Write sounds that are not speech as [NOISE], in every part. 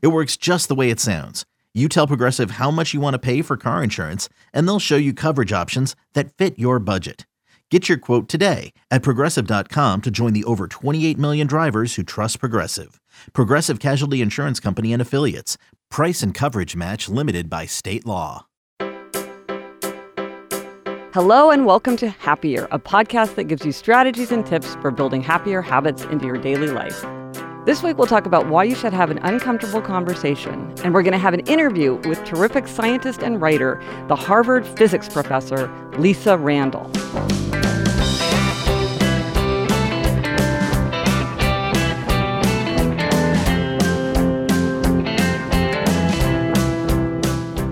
It works just the way it sounds. You tell Progressive how much you want to pay for car insurance, and they'll show you coverage options that fit your budget. Get your quote today at progressive.com to join the over 28 million drivers who trust Progressive. Progressive Casualty Insurance Company and Affiliates. Price and coverage match limited by state law. Hello, and welcome to Happier, a podcast that gives you strategies and tips for building happier habits into your daily life. This week, we'll talk about why you should have an uncomfortable conversation, and we're going to have an interview with terrific scientist and writer, the Harvard physics professor, Lisa Randall.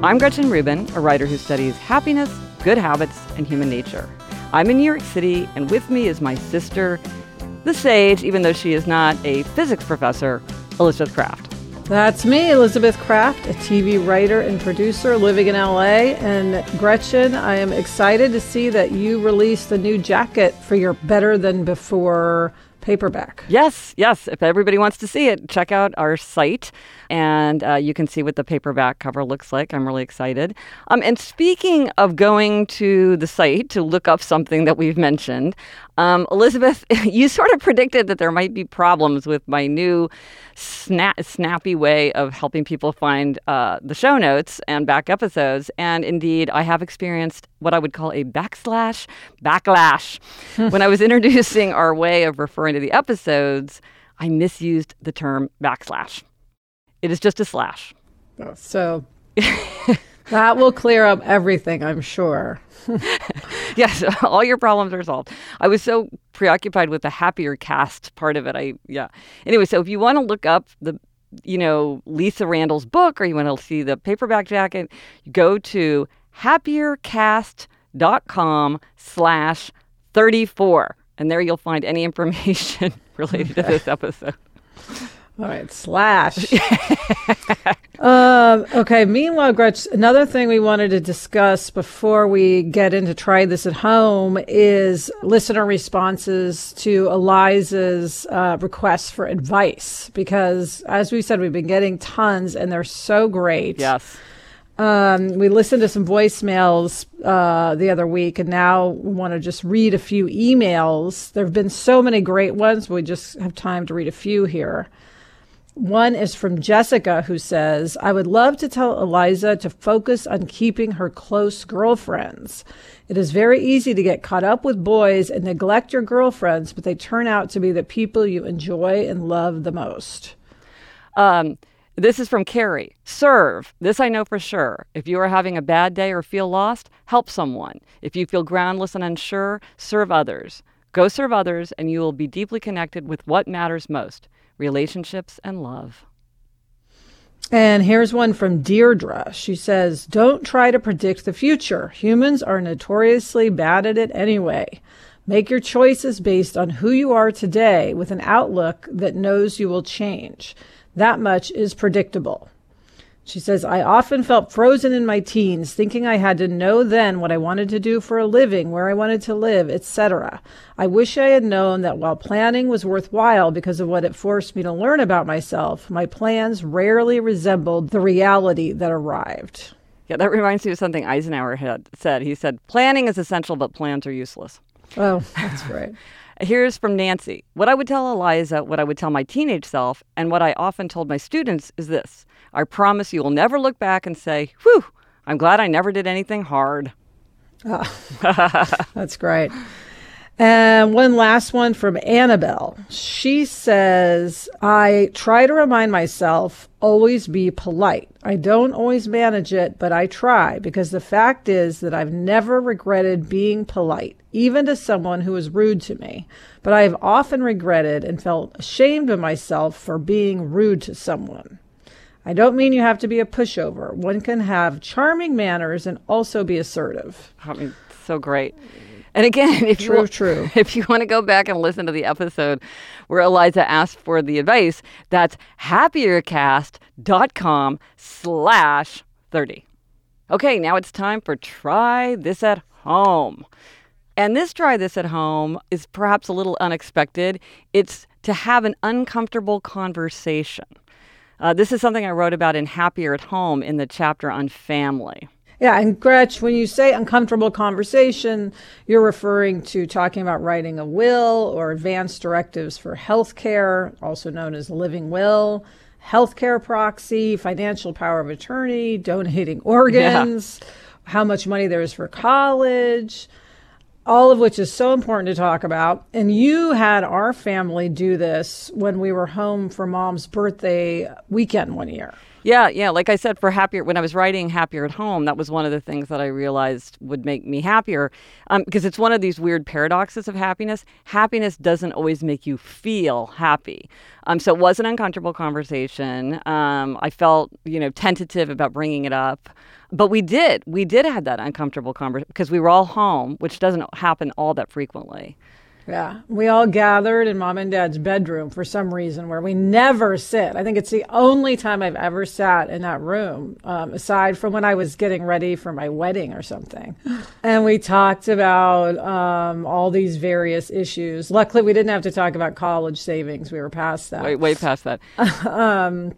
I'm Gretchen Rubin, a writer who studies happiness, good habits, and human nature. I'm in New York City, and with me is my sister, the sage, even though she is not a physics professor, Elizabeth Craft. That's me, Elizabeth Craft, a TV writer and producer living in LA. And Gretchen, I am excited to see that you released the new jacket for your Better Than Before paperback. Yes, yes. If everybody wants to see it, check out our site and uh, you can see what the paperback cover looks like. I'm really excited. Um, and speaking of going to the site to look up something that we've mentioned, um, Elizabeth, [LAUGHS] you sort of predicted that there might be problems with my new snap, snappy way of helping people find uh, the show notes and back episodes. And indeed, I have experienced what I would call a backslash backlash. when I was introducing our way of referring to the episodes, I misused the term backslash. It is just a slash. So [LAUGHS] that will clear up everything, I'm sure. [LAUGHS] yes, [LAUGHS] all your problems are solved. I was so preoccupied with the happier cast part of it. I yeah. Anyway, so if you want to look up the you know Lisa Randall's book or you want to see the paperback jacket, go to happiercast.com slash 34 and there you'll find any information related to this episode. All right, slash. [LAUGHS] um, okay, meanwhile, Gretch, another thing we wanted to discuss before we get into try this at home is listener responses to Eliza's uh, requests for advice. Because as we said, we've been getting tons and they're so great. Yes. Um, we listened to some voicemails uh, the other week, and now we want to just read a few emails. There have been so many great ones. We just have time to read a few here. One is from Jessica, who says, I would love to tell Eliza to focus on keeping her close girlfriends. It is very easy to get caught up with boys and neglect your girlfriends, but they turn out to be the people you enjoy and love the most. Um, this is from Carrie. Serve. This I know for sure. If you are having a bad day or feel lost, help someone. If you feel groundless and unsure, serve others. Go serve others, and you will be deeply connected with what matters most relationships, and love. And here's one from Deirdre. She says, Don't try to predict the future. Humans are notoriously bad at it anyway. Make your choices based on who you are today with an outlook that knows you will change. That much is predictable. She says, I often felt frozen in my teens, thinking I had to know then what I wanted to do for a living, where I wanted to live, etc. I wish I had known that while planning was worthwhile because of what it forced me to learn about myself, my plans rarely resembled the reality that arrived. Yeah, that reminds me of something Eisenhower had said. He said, Planning is essential, but plans are useless. Oh, that's right. [LAUGHS] Here's from Nancy. What I would tell Eliza, what I would tell my teenage self, and what I often told my students is this I promise you will never look back and say, whew, I'm glad I never did anything hard. Oh, [LAUGHS] that's great. And one last one from Annabelle. She says, I try to remind myself always be polite. I don't always manage it, but I try because the fact is that I've never regretted being polite, even to someone who was rude to me. But I have often regretted and felt ashamed of myself for being rude to someone. I don't mean you have to be a pushover. One can have charming manners and also be assertive. I mean, so great. And again, if true, you true. [LAUGHS] if you want to go back and listen to the episode where Eliza asked for the advice, that's happiercast.com slash 30. Okay, now it's time for try this at home. And this try this at home is perhaps a little unexpected. It's to have an uncomfortable conversation. Uh, this is something I wrote about in Happier at Home in the chapter on family. Yeah, and Gretch, when you say uncomfortable conversation, you're referring to talking about writing a will or advanced directives for healthcare, also known as living will, healthcare proxy, financial power of attorney, donating [LAUGHS] organs, yeah. how much money there is for college, all of which is so important to talk about. And you had our family do this when we were home for mom's birthday weekend one year. Yeah, yeah. Like I said, for happier, when I was writing Happier at Home, that was one of the things that I realized would make me happier. Um, because it's one of these weird paradoxes of happiness. Happiness doesn't always make you feel happy. Um, so it was an uncomfortable conversation. Um, I felt, you know, tentative about bringing it up. But we did. We did have that uncomfortable conversation because we were all home, which doesn't happen all that frequently. Yeah, we all gathered in mom and dad's bedroom for some reason where we never sit. I think it's the only time I've ever sat in that room, um, aside from when I was getting ready for my wedding or something. [SIGHS] And we talked about um, all these various issues. Luckily, we didn't have to talk about college savings. We were past that. Way, way past that. [LAUGHS] um,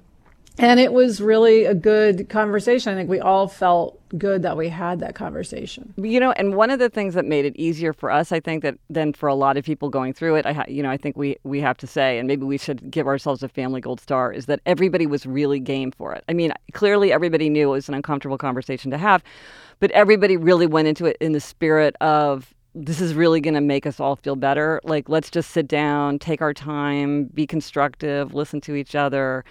and it was really a good conversation. I think we all felt good that we had that conversation. You know, and one of the things that made it easier for us, I think, that than for a lot of people going through it, I you know, I think we we have to say, and maybe we should give ourselves a family gold star, is that everybody was really game for it. I mean, clearly everybody knew it was an uncomfortable conversation to have, but everybody really went into it in the spirit of this is really going to make us all feel better. Like, let's just sit down, take our time, be constructive, listen to each other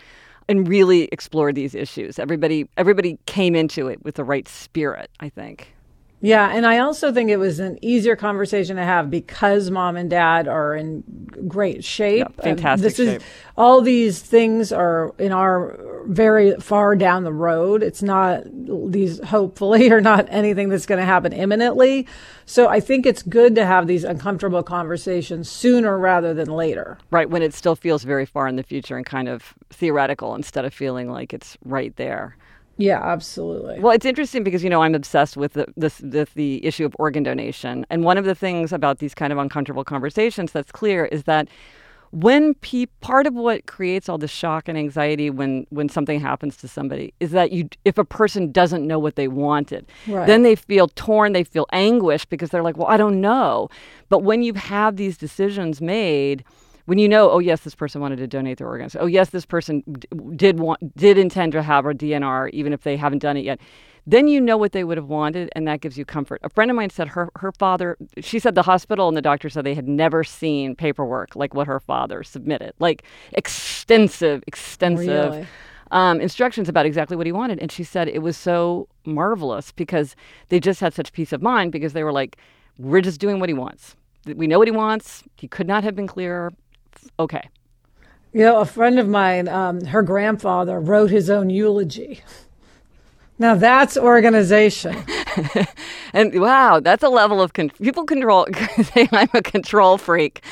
and really explore these issues. Everybody everybody came into it with the right spirit, I think. Yeah, and I also think it was an easier conversation to have because mom and dad are in great shape. Yeah, fantastic this shape. Is, all these things are in our very far down the road. It's not these hopefully [LAUGHS] are not anything that's going to happen imminently. So I think it's good to have these uncomfortable conversations sooner rather than later. Right, when it still feels very far in the future and kind of theoretical instead of feeling like it's right there. Yeah, absolutely. Well, it's interesting because you know I'm obsessed with the this, the issue of organ donation, and one of the things about these kind of uncomfortable conversations that's clear is that when pe- part of what creates all the shock and anxiety when when something happens to somebody is that you if a person doesn't know what they wanted, right. then they feel torn, they feel anguish because they're like, well, I don't know. But when you have these decisions made when you know, oh yes, this person wanted to donate their organs. Oh yes, this person d- did want did intend to have a DNR, even if they haven't done it yet. Then you know what they would have wanted, and that gives you comfort. A friend of mine said her her father. She said the hospital and the doctor said they had never seen paperwork like what her father submitted, like extensive, extensive. Really? Um, instructions about exactly what he wanted. And she said it was so marvelous because they just had such peace of mind because they were like, we're just doing what he wants. We know what he wants. He could not have been clearer okay. You know, a friend of mine, um, her grandfather wrote his own eulogy. Now that's organization. [LAUGHS] and wow, that's a level of con- people control. [LAUGHS] say I'm a control freak.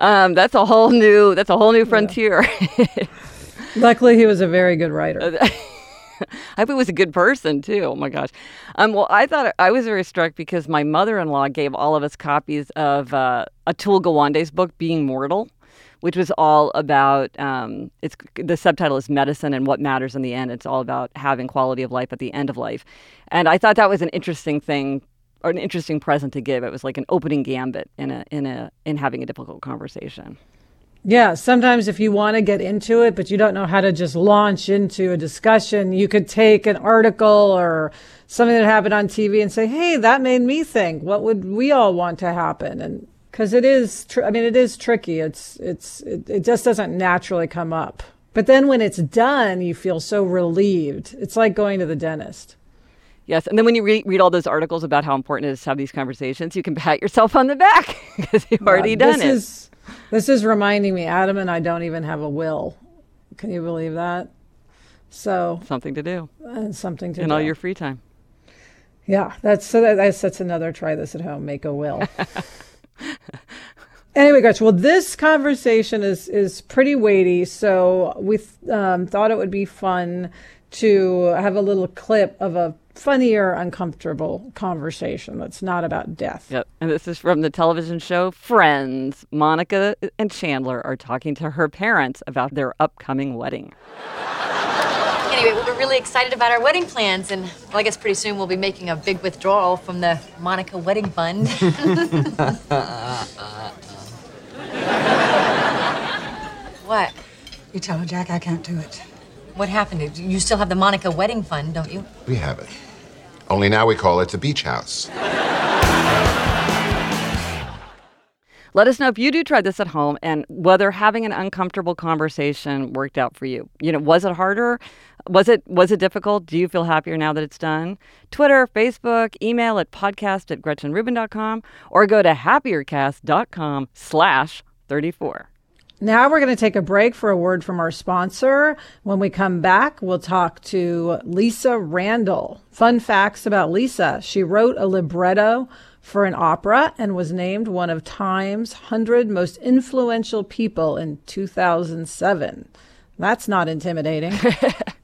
Um, that's a whole new. That's a whole new frontier. Yeah. [LAUGHS] Luckily, he was a very good writer. I hope he was a good person too. Oh my gosh. Um, well, I thought I was very struck because my mother-in-law gave all of us copies of uh, Atul Gawande's book, Being Mortal, which was all about. Um, it's the subtitle is Medicine and What Matters in the End. It's all about having quality of life at the end of life, and I thought that was an interesting thing or an interesting present to give. It was like an opening gambit in a in a in having a difficult conversation. Yeah, sometimes if you want to get into it, but you don't know how to just launch into a discussion, you could take an article or something that happened on TV and say, "Hey, that made me think. What would we all want to happen?" And because it is, tr- I mean, it is tricky. It's it's it, it just doesn't naturally come up. But then when it's done, you feel so relieved. It's like going to the dentist. Yes, and then when you re- read all those articles about how important it is to have these conversations, you can pat yourself on the back [LAUGHS] because you've already Yeah, done this it. Is, this is reminding me, Adam and I don't even have a will. Can you believe that? So, Something to do and something to do. in do. all your free time. Yeah, that's so that, that's that's another try this at home. Make a will. [LAUGHS] anyway, guys. Well, this conversation is is pretty weighty, so we th- um, thought it would be fun to have a little clip of a funnier, uncomfortable conversation that's not about death. Yep. And this is from the television show Friends. Monica and Chandler are talking to her parents about their upcoming wedding. Anyway, we we're really excited about our wedding plans, and well, I guess pretty soon we'll be making a big withdrawal from the Monica Wedding Fund. [LAUGHS] what? You tell Jack I can't do it. What happened? You still have the Monica Wedding Fund, don't you? We have it. Only now we call it the beach house. Let us know if you do try this at home and whether having an uncomfortable conversation worked out for you. You know, was it harder? Was it was it difficult? Do you feel happier now that it's done? Twitter, Facebook, email at podcast at gretchenrubin.com or go to happiercast.com slash 34. Now we're going to take a break for a word from our sponsor. When we come back, we'll talk to Lisa Randall. Fun facts about Lisa. She wrote a libretto for an opera and was named one of Time's 100 most influential people in 2007. That's not intimidating. [LAUGHS]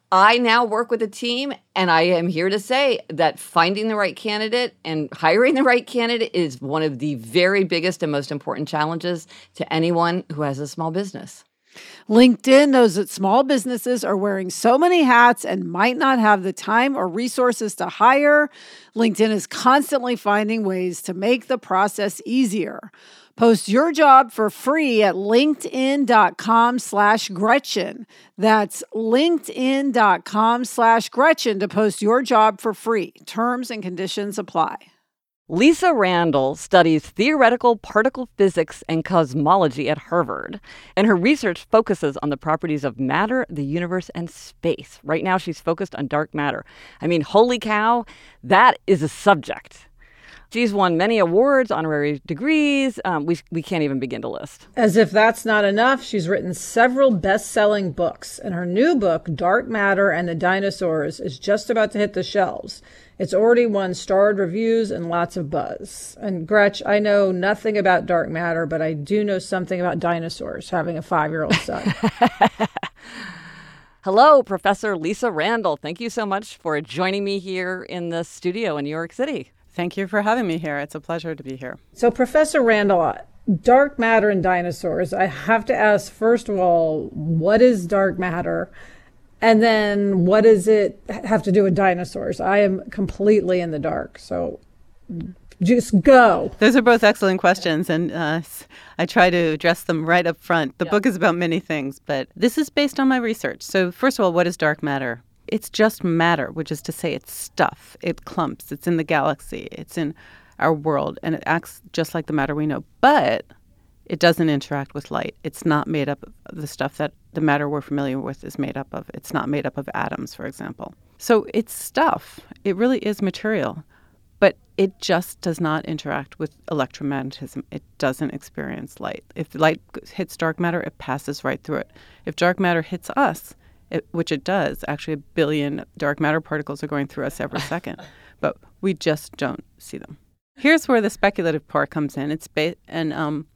I now work with a team, and I am here to say that finding the right candidate and hiring the right candidate is one of the very biggest and most important challenges to anyone who has a small business. LinkedIn knows that small businesses are wearing so many hats and might not have the time or resources to hire. LinkedIn is constantly finding ways to make the process easier. Post your job for free at linkedin.com slash Gretchen. That's linkedin.com slash Gretchen to post your job for free. Terms and conditions apply. Lisa Randall studies theoretical particle physics and cosmology at Harvard, and her research focuses on the properties of matter, the universe, and space. Right now, she's focused on dark matter. I mean, holy cow, that is a subject. She's won many awards, honorary degrees. Um, we, we can't even begin to list. As if that's not enough, she's written several best selling books, and her new book, Dark Matter and the Dinosaurs, is just about to hit the shelves. It's already won starred reviews and lots of buzz. And Gretch, I know nothing about dark matter, but I do know something about dinosaurs, having a five year old son. [LAUGHS] Hello, Professor Lisa Randall. Thank you so much for joining me here in the studio in New York City. Thank you for having me here. It's a pleasure to be here. so, Professor Randall, dark matter and dinosaurs, I have to ask, first of all, what is dark matter? And then what does it have to do with dinosaurs? I am completely in the dark. So just go. Those are both excellent questions, and uh, I try to address them right up front. The book is about many things, but this is based on my research. So, first of all, what is dark matter? It's just matter, which is to say, it's stuff, it clumps, it's in the galaxy, it's in our world, and it acts just like the matter we know. But It doesn't interact with light. It's not made up of the stuff that the matter we're familiar with is made up of. It's not made up of atoms, for example. So it's stuff. It really is material. But it just does not interact with electromagnetism. It doesn't experience light. If light hits dark matter, it passes right through it. If dark matter hits us, it, which it does, actually a billion dark matter particles are going through us every second, [LAUGHS] but we just don't see them. Here's where the speculative part comes in. It's ba- and um,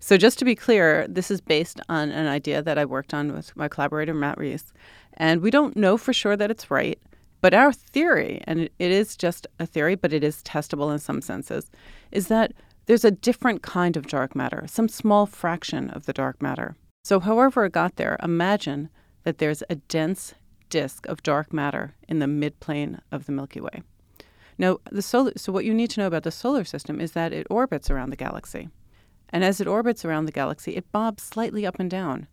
so just to be clear, this is based on an idea that I worked on with my collaborator Matt Reece, and we don't know for sure that it's right. But our theory, and it is just a theory, but it is testable in some senses, is that there's a different kind of dark matter, some small fraction of the dark matter. So, however it got there, imagine that there's a dense disk of dark matter in the midplane of the Milky Way. Now, the solar, so what you need to know about the solar system is that it orbits around the galaxy. And as it orbits around the galaxy, it bobs slightly up and down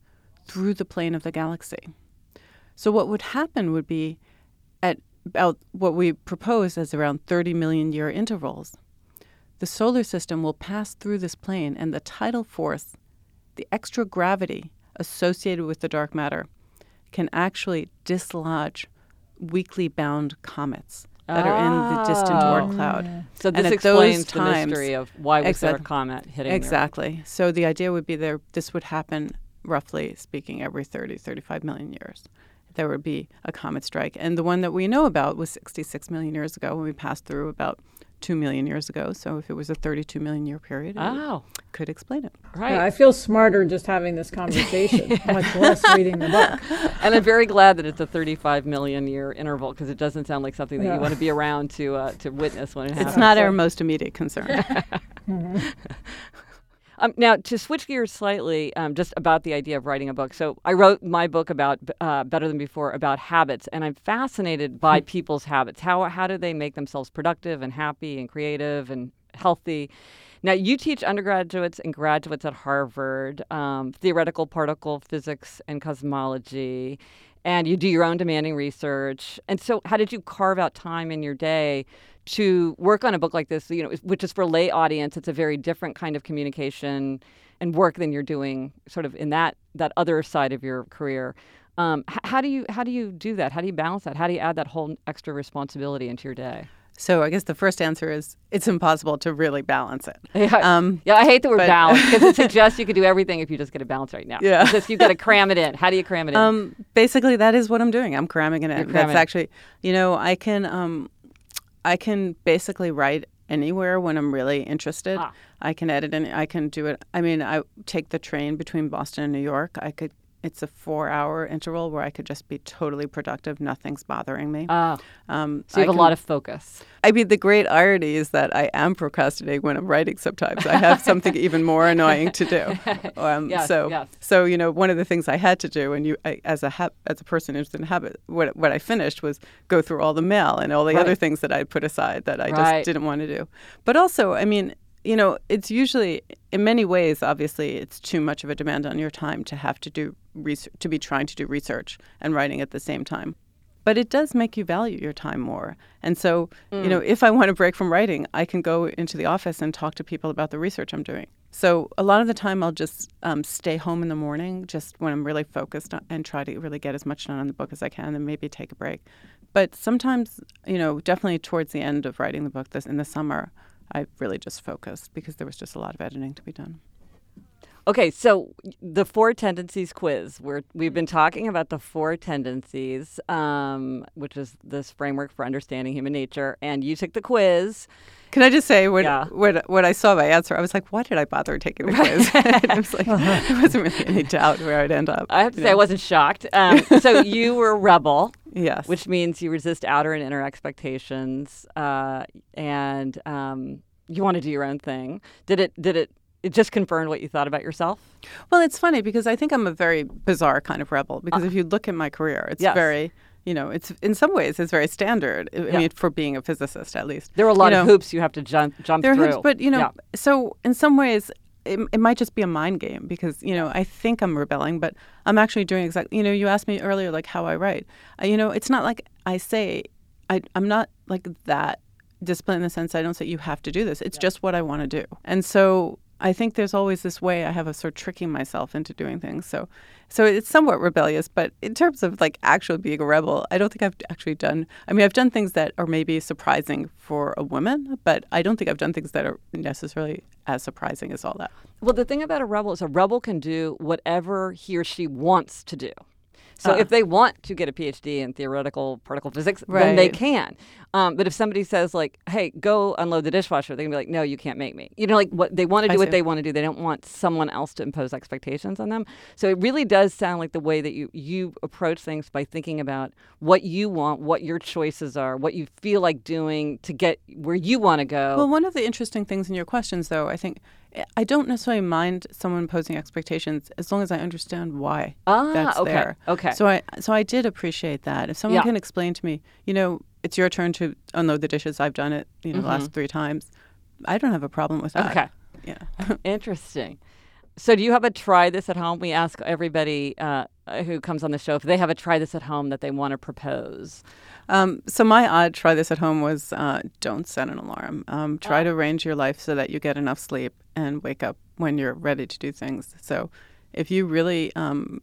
through the plane of the galaxy. So, what would happen would be at about what we propose as around 30 million year intervals, the solar system will pass through this plane, and the tidal force, the extra gravity associated with the dark matter, can actually dislodge weakly bound comets that are in the distant Oort ah. cloud. So this explains those the times- mystery of why was there a comet hitting? Exactly. So the idea would be there this would happen roughly speaking every 30 35 million years. There would be a comet strike. And the one that we know about was 66 million years ago when we passed through about 2 million years ago. So if it was a 32 million year period, it Oh, could explain it. right. Yeah, I feel smarter just having this conversation, [LAUGHS] much less reading the book. [LAUGHS] and I'm very glad that it's a 35 million year interval because it doesn't sound like something that Yeah. you want to be around to uh, to witness when it happens. It's not our most immediate concern. [LAUGHS] Um, now, to switch gears slightly, um, just about the idea of writing a book. So, I wrote my book about uh, Better Than Before about habits, and I'm fascinated by people's habits. How how do they make themselves productive and happy and creative and healthy? Now, you teach undergraduates and graduates at Harvard um, theoretical particle physics and cosmology, and you do your own demanding research. And so, how did you carve out time in your day to work on a book like this? You know, which is for lay audience. It's a very different kind of communication and work than you're doing, sort of in that that other side of your career. Um, how do you how do you do that? How do you balance that? How do you add that whole extra responsibility into your day? So I guess the first answer is it's impossible to really balance it. [LAUGHS] Yeah, Um, yeah I hate the word but- balance because it [LAUGHS] suggests you could do everything if you just get a balance right now. Yeah. It's just you've got to cram it in. How do you cram it in? Um, basically, that is what I'm doing. I'm cramming it in. cramming That's it. actually, you know, I can, um, I can basically write anywhere when I'm really interested. Ah. I can edit and I can do it. I mean, I take the train between Boston and New York. I could. It's a four-hour interval where I could just be totally productive. Nothing's bothering me. Ah, um, so you have I a can- lot of focus. I mean, the great irony is that I am procrastinating when I'm writing. Sometimes I have something [LAUGHS] even more annoying to do. [LAUGHS] Um, Yes, so, yes. so you know, one of the things I had to do, and you, I, as a hab- as a person interested in habit, what what I finished was go through all the mail and all the other things that I'd put aside that I Right. just didn't want to do. But also, I mean, you know, it's usually in many ways, obviously, it's too much of a demand on your time to have to do research, to be trying to do research and writing at the same time but it does make you value your time more. And so, you know, if I want to break from writing, I can go into the office and talk to people about the research I'm doing. So a lot of the time, I'll just um, stay home in the morning, just when I'm really focused, on, and try to really get as much done on the book as I can, and maybe take a break. But sometimes, you know, definitely towards the end of writing the book, this in the summer, I really just focused because there was just a lot of editing to be done. Okay, so the four tendencies quiz. We're we've been talking about the four tendencies, um, which is this framework for understanding human nature, and you took the quiz. Can I just say when Yeah. when, when I saw my answer, I was like, why did I bother taking the quiz? [LAUGHS] [LAUGHS] I was like, [LAUGHS] there wasn't really any doubt where I'd end up. I have to say, I wasn't shocked. Um, so you were a rebel, Yes. which means you resist outer and inner expectations, uh, and um, you want to do your own thing. Did it? Did it? It just confirmed what you thought about yourself. Well, it's funny because I think I'm a very bizarre kind of rebel. Because if you look at my career, it's Yes. very, you know, it's in some ways it's very standard. I Yeah. mean, for being a physicist, at least. There are a lot You of know, hoops you have to jump jump There are through. hoops, but you know, Yeah. so in some ways. It, it might just be a mind game because you know I think I'm rebelling, but I'm actually doing exactly. You know, you asked me earlier like how I write. Uh, you know, it's not like I say I, I'm not like that disciplined in the sense I don't say you have to do this. It's just what I want to do, and so I think there's always this way I have of sort of tricking myself into doing things. So, so it's somewhat rebellious. But in terms of like actually being a rebel, I don't think I've actually done. I mean, I've done things that are maybe surprising for a woman, but I don't think I've done things that are necessarily as surprising as all that. Well, the thing about a rebel is a rebel can do whatever he or she wants to do. So Uh. if they want to get a PhD in theoretical particle physics, then they can. Um, but if somebody says like, "Hey, go unload the dishwasher," they're gonna be like, "No, you can't make me." You know, like what they want to I do, what see. they want to do. They don't want someone else to impose expectations on them. So it really does sound like the way that you you approach things by thinking about what you want, what your choices are, what you feel like doing to get where you want to go. Well, one of the interesting things in your questions, though, I think I don't necessarily mind someone posing expectations as long as I understand why Ah, that's okay, there. okay. So I so I did appreciate that. If someone Yeah. can explain to me, you know, it's your turn to unload the dishes. I've done it, you know, the last three times. I don't have a problem with that. Mm-hmm. Okay. Yeah. [LAUGHS] Interesting. So, do you have a try this at home? We ask everybody uh, who comes on the show if they have a try this at home that they want to propose. Um, so my odd try this at home was uh, don't set an alarm. Um, try to arrange your life so that you get enough sleep and wake up when you're ready to do things. So if you really um,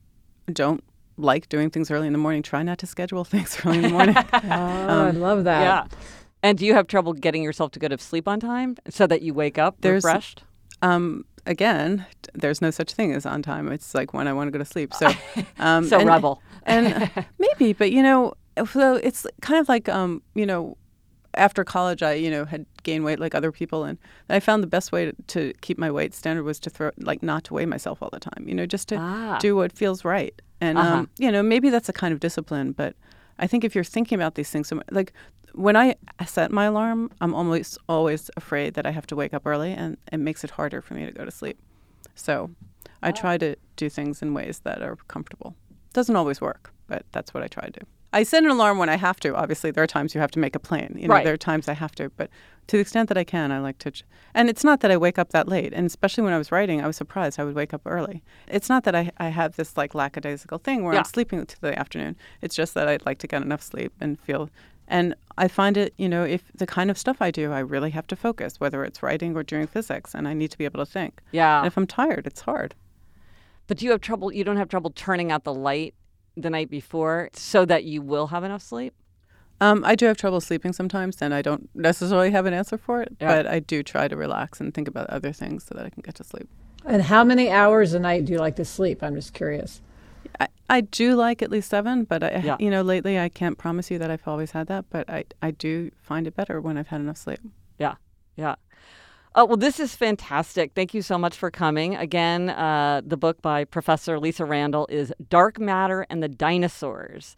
don't like doing things early in the morning, try not to schedule [LAUGHS] things early in the morning. [LAUGHS] [LAUGHS] Oh, I love that. yeah. And do you have trouble getting yourself to go to sleep on time so that you wake up There's- refreshed? um, again, there's no such thing as on time. It's like when I want to go to sleep. So, [LAUGHS] um, So and- rebel. and [LAUGHS] maybe, but you know, so it's kind of like um, you know, after college, I you know had gained weight like other people, and I found the best way to, to keep my weight standard was to throw like not to weigh myself all the time. You know, just to Ah. do what feels right, and Uh-huh. um, you know, maybe that's a kind of discipline, but I think if you're thinking about these things, like when I set my alarm, I'm almost always afraid that I have to wake up early, and it makes it harder for me to go to sleep. So I oh. try to do things in ways that are comfortable. Doesn't always work, but that's what I try to do. I set an alarm when I have to. Obviously, there are times you have to make a plan. You know, Right. there are times I have to, but to the extent that I can, I like to. ch- And it's not that I wake up that late. And especially when I was writing, I was surprised I would wake up early. It's not that I, I have this like lackadaisical thing where Yeah. I'm sleeping to the afternoon. It's just that I'd like to get enough sleep and feel. And I find it, you know, if the kind of stuff I do, I really have to focus, whether it's writing or doing physics, and I need to be able to think. Yeah. And if I'm tired, it's hard. But do you have trouble? You don't have trouble turning out the light the night before so that you will have enough sleep? Um, I do have trouble sleeping sometimes, and I don't necessarily have an answer for it. Yeah. But I do try to relax and think about other things so that I can get to sleep. And how many hours a night do you like to sleep? I'm just curious. I, I do like at least seven, but I, Yeah. you know, lately I can't promise you that I've always had that. But I, I do find it better when I've had enough sleep. Yeah, yeah. Oh, well, this is fantastic. Thank you so much for coming. Again, uh, the book by Professor Lisa Randall is Dark Matter and the Dinosaurs.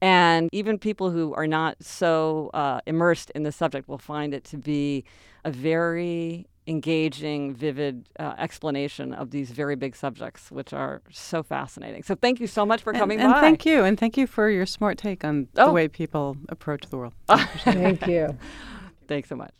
And even people who are not so uh, immersed in the subject will find it to be a very engaging, vivid uh, explanation of these very big subjects, which are so fascinating. So thank you so much for And, coming and by. thank you, and thank you for your smart take on Oh. the way people approach the world. [LAUGHS] Thank you. Thanks so much.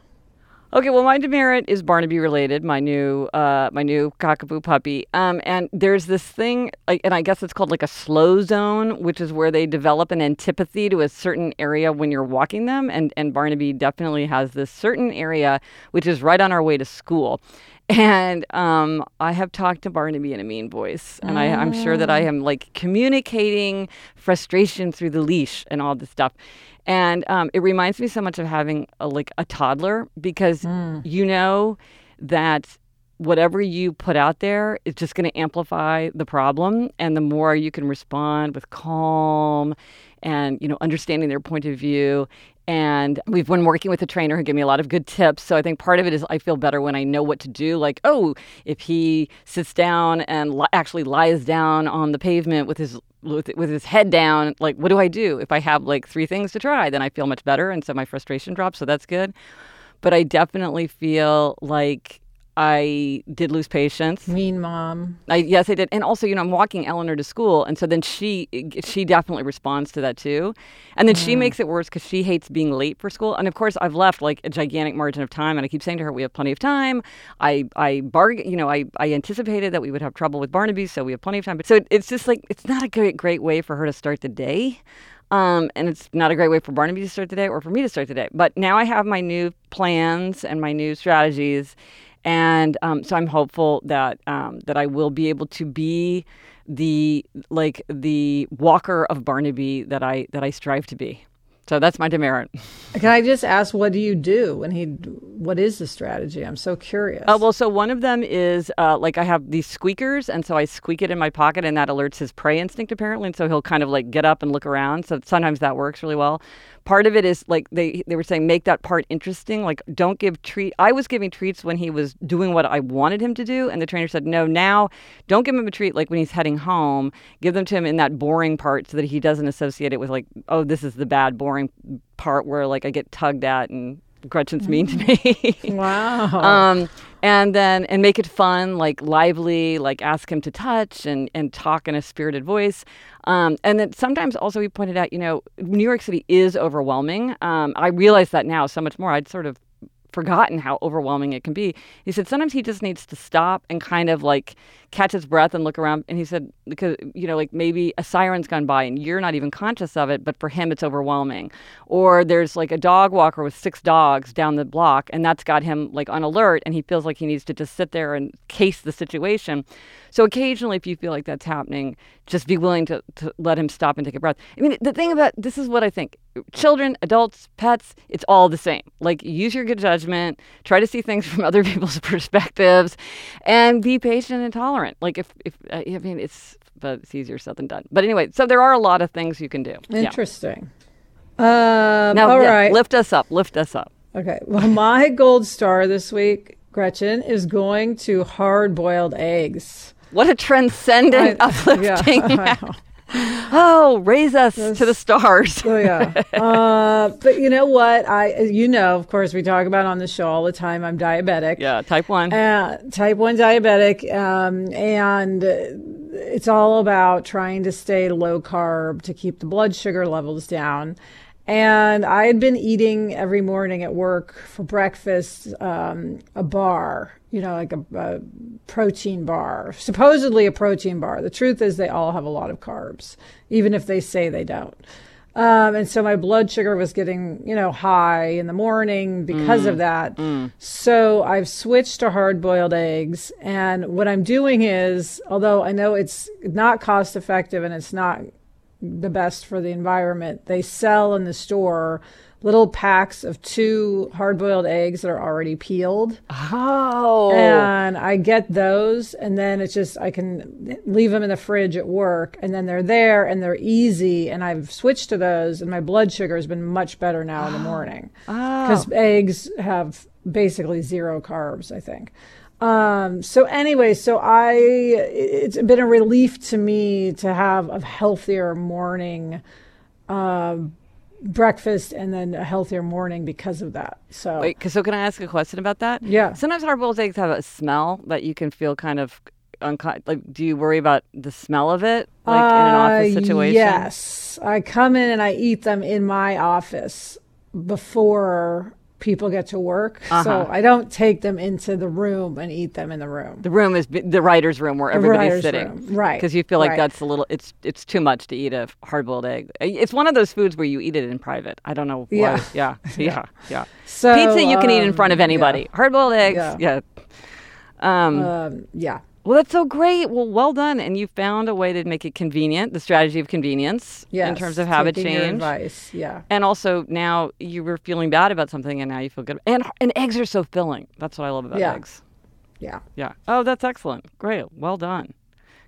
Okay, well, my demerit is Barnaby related. My new, uh, my new cockapoo puppy. Um, and there's this thing, and I guess it's called like a slow zone, which is where they develop an antipathy to a certain area when you're walking them. And and Barnaby definitely has this certain area, which is right on our way to school. And um, I have talked to Barnaby in a mean voice, and I, I'm sure that I am like communicating frustration through the leash and all this stuff. And um, it reminds me so much of having a, like a toddler because you know that whatever you put out there is just going to amplify the problem and the more you can respond with calm and you know understanding their point of view and we've been working with a trainer who gave me a lot of good tips. So i think part of it is i feel better when i know what to do. Like oh if he sits down and li- actually lies down on the pavement with his with, with his head down like what do i do? If i have like three things to try then i feel much better. And so my frustration drops so that's good. But i definitely feel like I did lose patience. Mean mom. I, yes, I did, and also, you know, I'm walking Eleanor to school, and so then she she definitely responds to that too, and then she makes it worse because she hates being late for school, and of course, I've left like a gigantic margin of time, and I keep saying to her, "We have plenty of time." I I bargain, you know, I I anticipated that we would have trouble with Barnaby, so we have plenty of time. But so it, it's just like it's not a great great way for her to start the day. Um, and it's not a great way for Barnaby to start the day or for me to start the day. But now I have my new plans and my new strategies, and um, so I'm hopeful that um, that I will be able to be the like the walker of Barnaby that I that I strive to be. So that's my demerit. [LAUGHS] Can I just ask, what do you do when he? What is the strategy? I'm so curious. Uh, well, so one of them is uh, like I have these squeakers, and so I squeak it in my pocket, and that alerts his prey instinct apparently, and so he'll kind of like get up and look around. So sometimes that works really well. Part of it is like they they were saying make that part interesting. Like don't give treat. I was giving treats when he was doing what I wanted him to do, and the trainer said no. Now don't give him a treat like when he's heading home. Give them to him in that boring part so that he doesn't associate it with like oh this is the bad boring part where like I get tugged at and Gretchen's mean to me. [LAUGHS] wow. um, and then and make it fun, like lively, like ask him to touch and and talk in a spirited voice. Um, and then sometimes also he pointed out, you know, New York City is overwhelming. Um, I realize that now so much more. I'd sort of forgotten how overwhelming it can be. He said sometimes he just needs to stop and kind of like catch his breath and look around. And he said, because, you know, like maybe a siren's gone by and you're not even conscious of it, but for him it's overwhelming. Or there's like a dog walker with six dogs down the block and that's got him like on alert and he feels like he needs to just sit there and case the situation. So occasionally, if you feel like that's happening, just be willing to, to let him stop and take a breath. I mean, the thing about this is what I think children, adults, pets, it's all the same. Like, use your good judgment, try to see things [LAUGHS] from other people's [LAUGHS] perspectives, and be patient and tolerant. Like, if, if I mean, it's, but it's easier said than done. But anyway, so there are a lot of things you can do. Yeah. Interesting. Um, Now, all yeah, right. lift us up, lift us up. Okay. Well, [LAUGHS] my gold star this week, Gretchen, is going to hard boiled eggs. What a transcendent, I- [LAUGHS] uplifting. yeah. [LAUGHS] oh, raise us to the stars. Oh yeah. [LAUGHS] uh, but you know what? I, you know, of course, we talk about on the show all the time. I'm diabetic. Yeah, type one. Uh, type 1 diabetic. Um, and it's all about trying to stay low carb to keep the blood sugar levels down. And I had been eating every morning at work for breakfast um, a bar, you know, like a, a protein bar, supposedly a protein bar. The truth is, they all have a lot of carbs, even if they say they don't. Um, and so my blood sugar was getting, you know, high in the morning because of that. So I've switched to hard boiled eggs. And what I'm doing is, although I know it's not cost effective and it's not the best for the environment, they sell in the store little packs of two hard boiled eggs that are already peeled. Oh. And I get those, and then it's just I can leave them in the fridge at work, and then they're there and they're easy. And I've switched to those, and my blood sugar has been much better now in the [GASPS] morning oh. because eggs have basically zero carbs. I think. Um, so anyway, so I it's been a relief to me to have a healthier morning. Um, breakfast and then a healthier morning because of that. So wait, so can I ask a question about that? Yeah. Sometimes hard-boiled eggs have a smell that you can feel kind of unco- like. Do you worry about the smell of it, like in an office Uh, situation? Yes. I come in and I eat them in my office before people get to work. Uh-huh. So I don't take them into the room and eat them in the room. The room is the writer's room where everybody's sitting, room, right, Because you feel like right. that's a little. It's it's too much to eat a hard-boiled egg. It's one of those foods where you eat it in private. I don't know. Why. Yeah. yeah, yeah, [LAUGHS] yeah. So, Pizza you can eat in um, front of anybody. yeah. Hard-boiled eggs, Yeah. yeah. Um, Um, yeah. Well, that's so great. Well, well done. And you found a way to make it convenient, the strategy of convenience in terms of habit change. advice. Yeah. And also now you were feeling bad about something and now you feel good. And and eggs are so filling. That's what I love about Yeah. eggs. Yeah. Yeah. Oh, that's excellent. Great. Well done.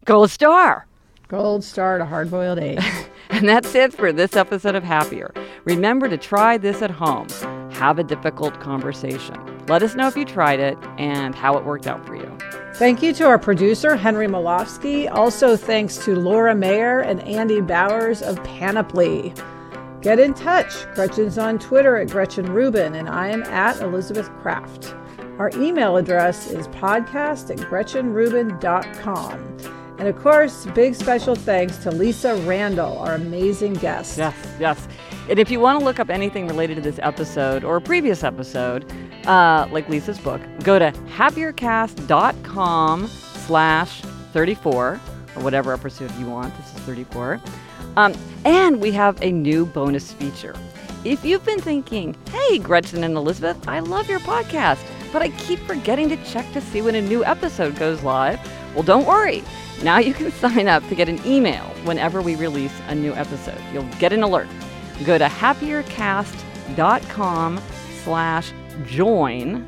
Gold star. Gold star to hard boiled egg. [LAUGHS] And that's it for this episode of Happier. Remember to try this at home. Have a difficult conversation. Let us know if you tried it and how it worked out for you. Thank you to our producer, Henry Molofsky. Also, thanks to Laura Mayer and Andy Bowers of Panoply. Get in touch. Gretchen's on Twitter at Gretchen Rubin, and I am at Elizabeth Craft. Our email address is podcast at gretchenrubin.com. And of course, big special thanks to Lisa Randall, our amazing guest. Yes, yes. And if you want to look up anything related to this episode or a previous episode, uh, like Lisa's book, go to happiercast.com slash 34 or whatever episode you want. This is 34. Um, and we have a new bonus feature. If you've been thinking, hey, Gretchen and Elizabeth, I love your podcast, but I keep forgetting to check to see when a new episode goes live, well, don't worry. Now you can [LAUGHS] sign up to get an email whenever we release a new episode. You'll get an alert. Go to happiercast.com slash join,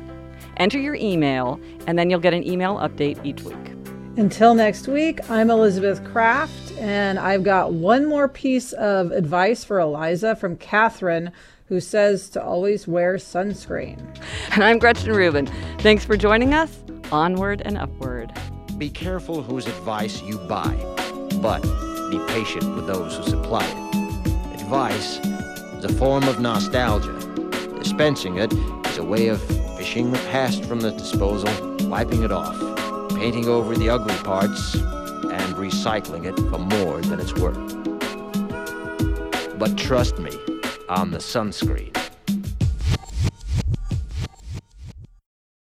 enter your email, and then you'll get an email update each week. Until next week, I'm Elizabeth Craft, and I've got one more piece of advice for Eliza from Catherine, who says to always wear sunscreen. And I'm Gretchen Rubin. Thanks for joining us. Onward and upward. Be careful whose advice you buy, but be patient with those who supply it. Advice is a form of nostalgia. Dispensing it is a way of fishing the past from the disposal, wiping it off, painting over the ugly parts, and recycling it for more than it's worth. But trust me on the sunscreen.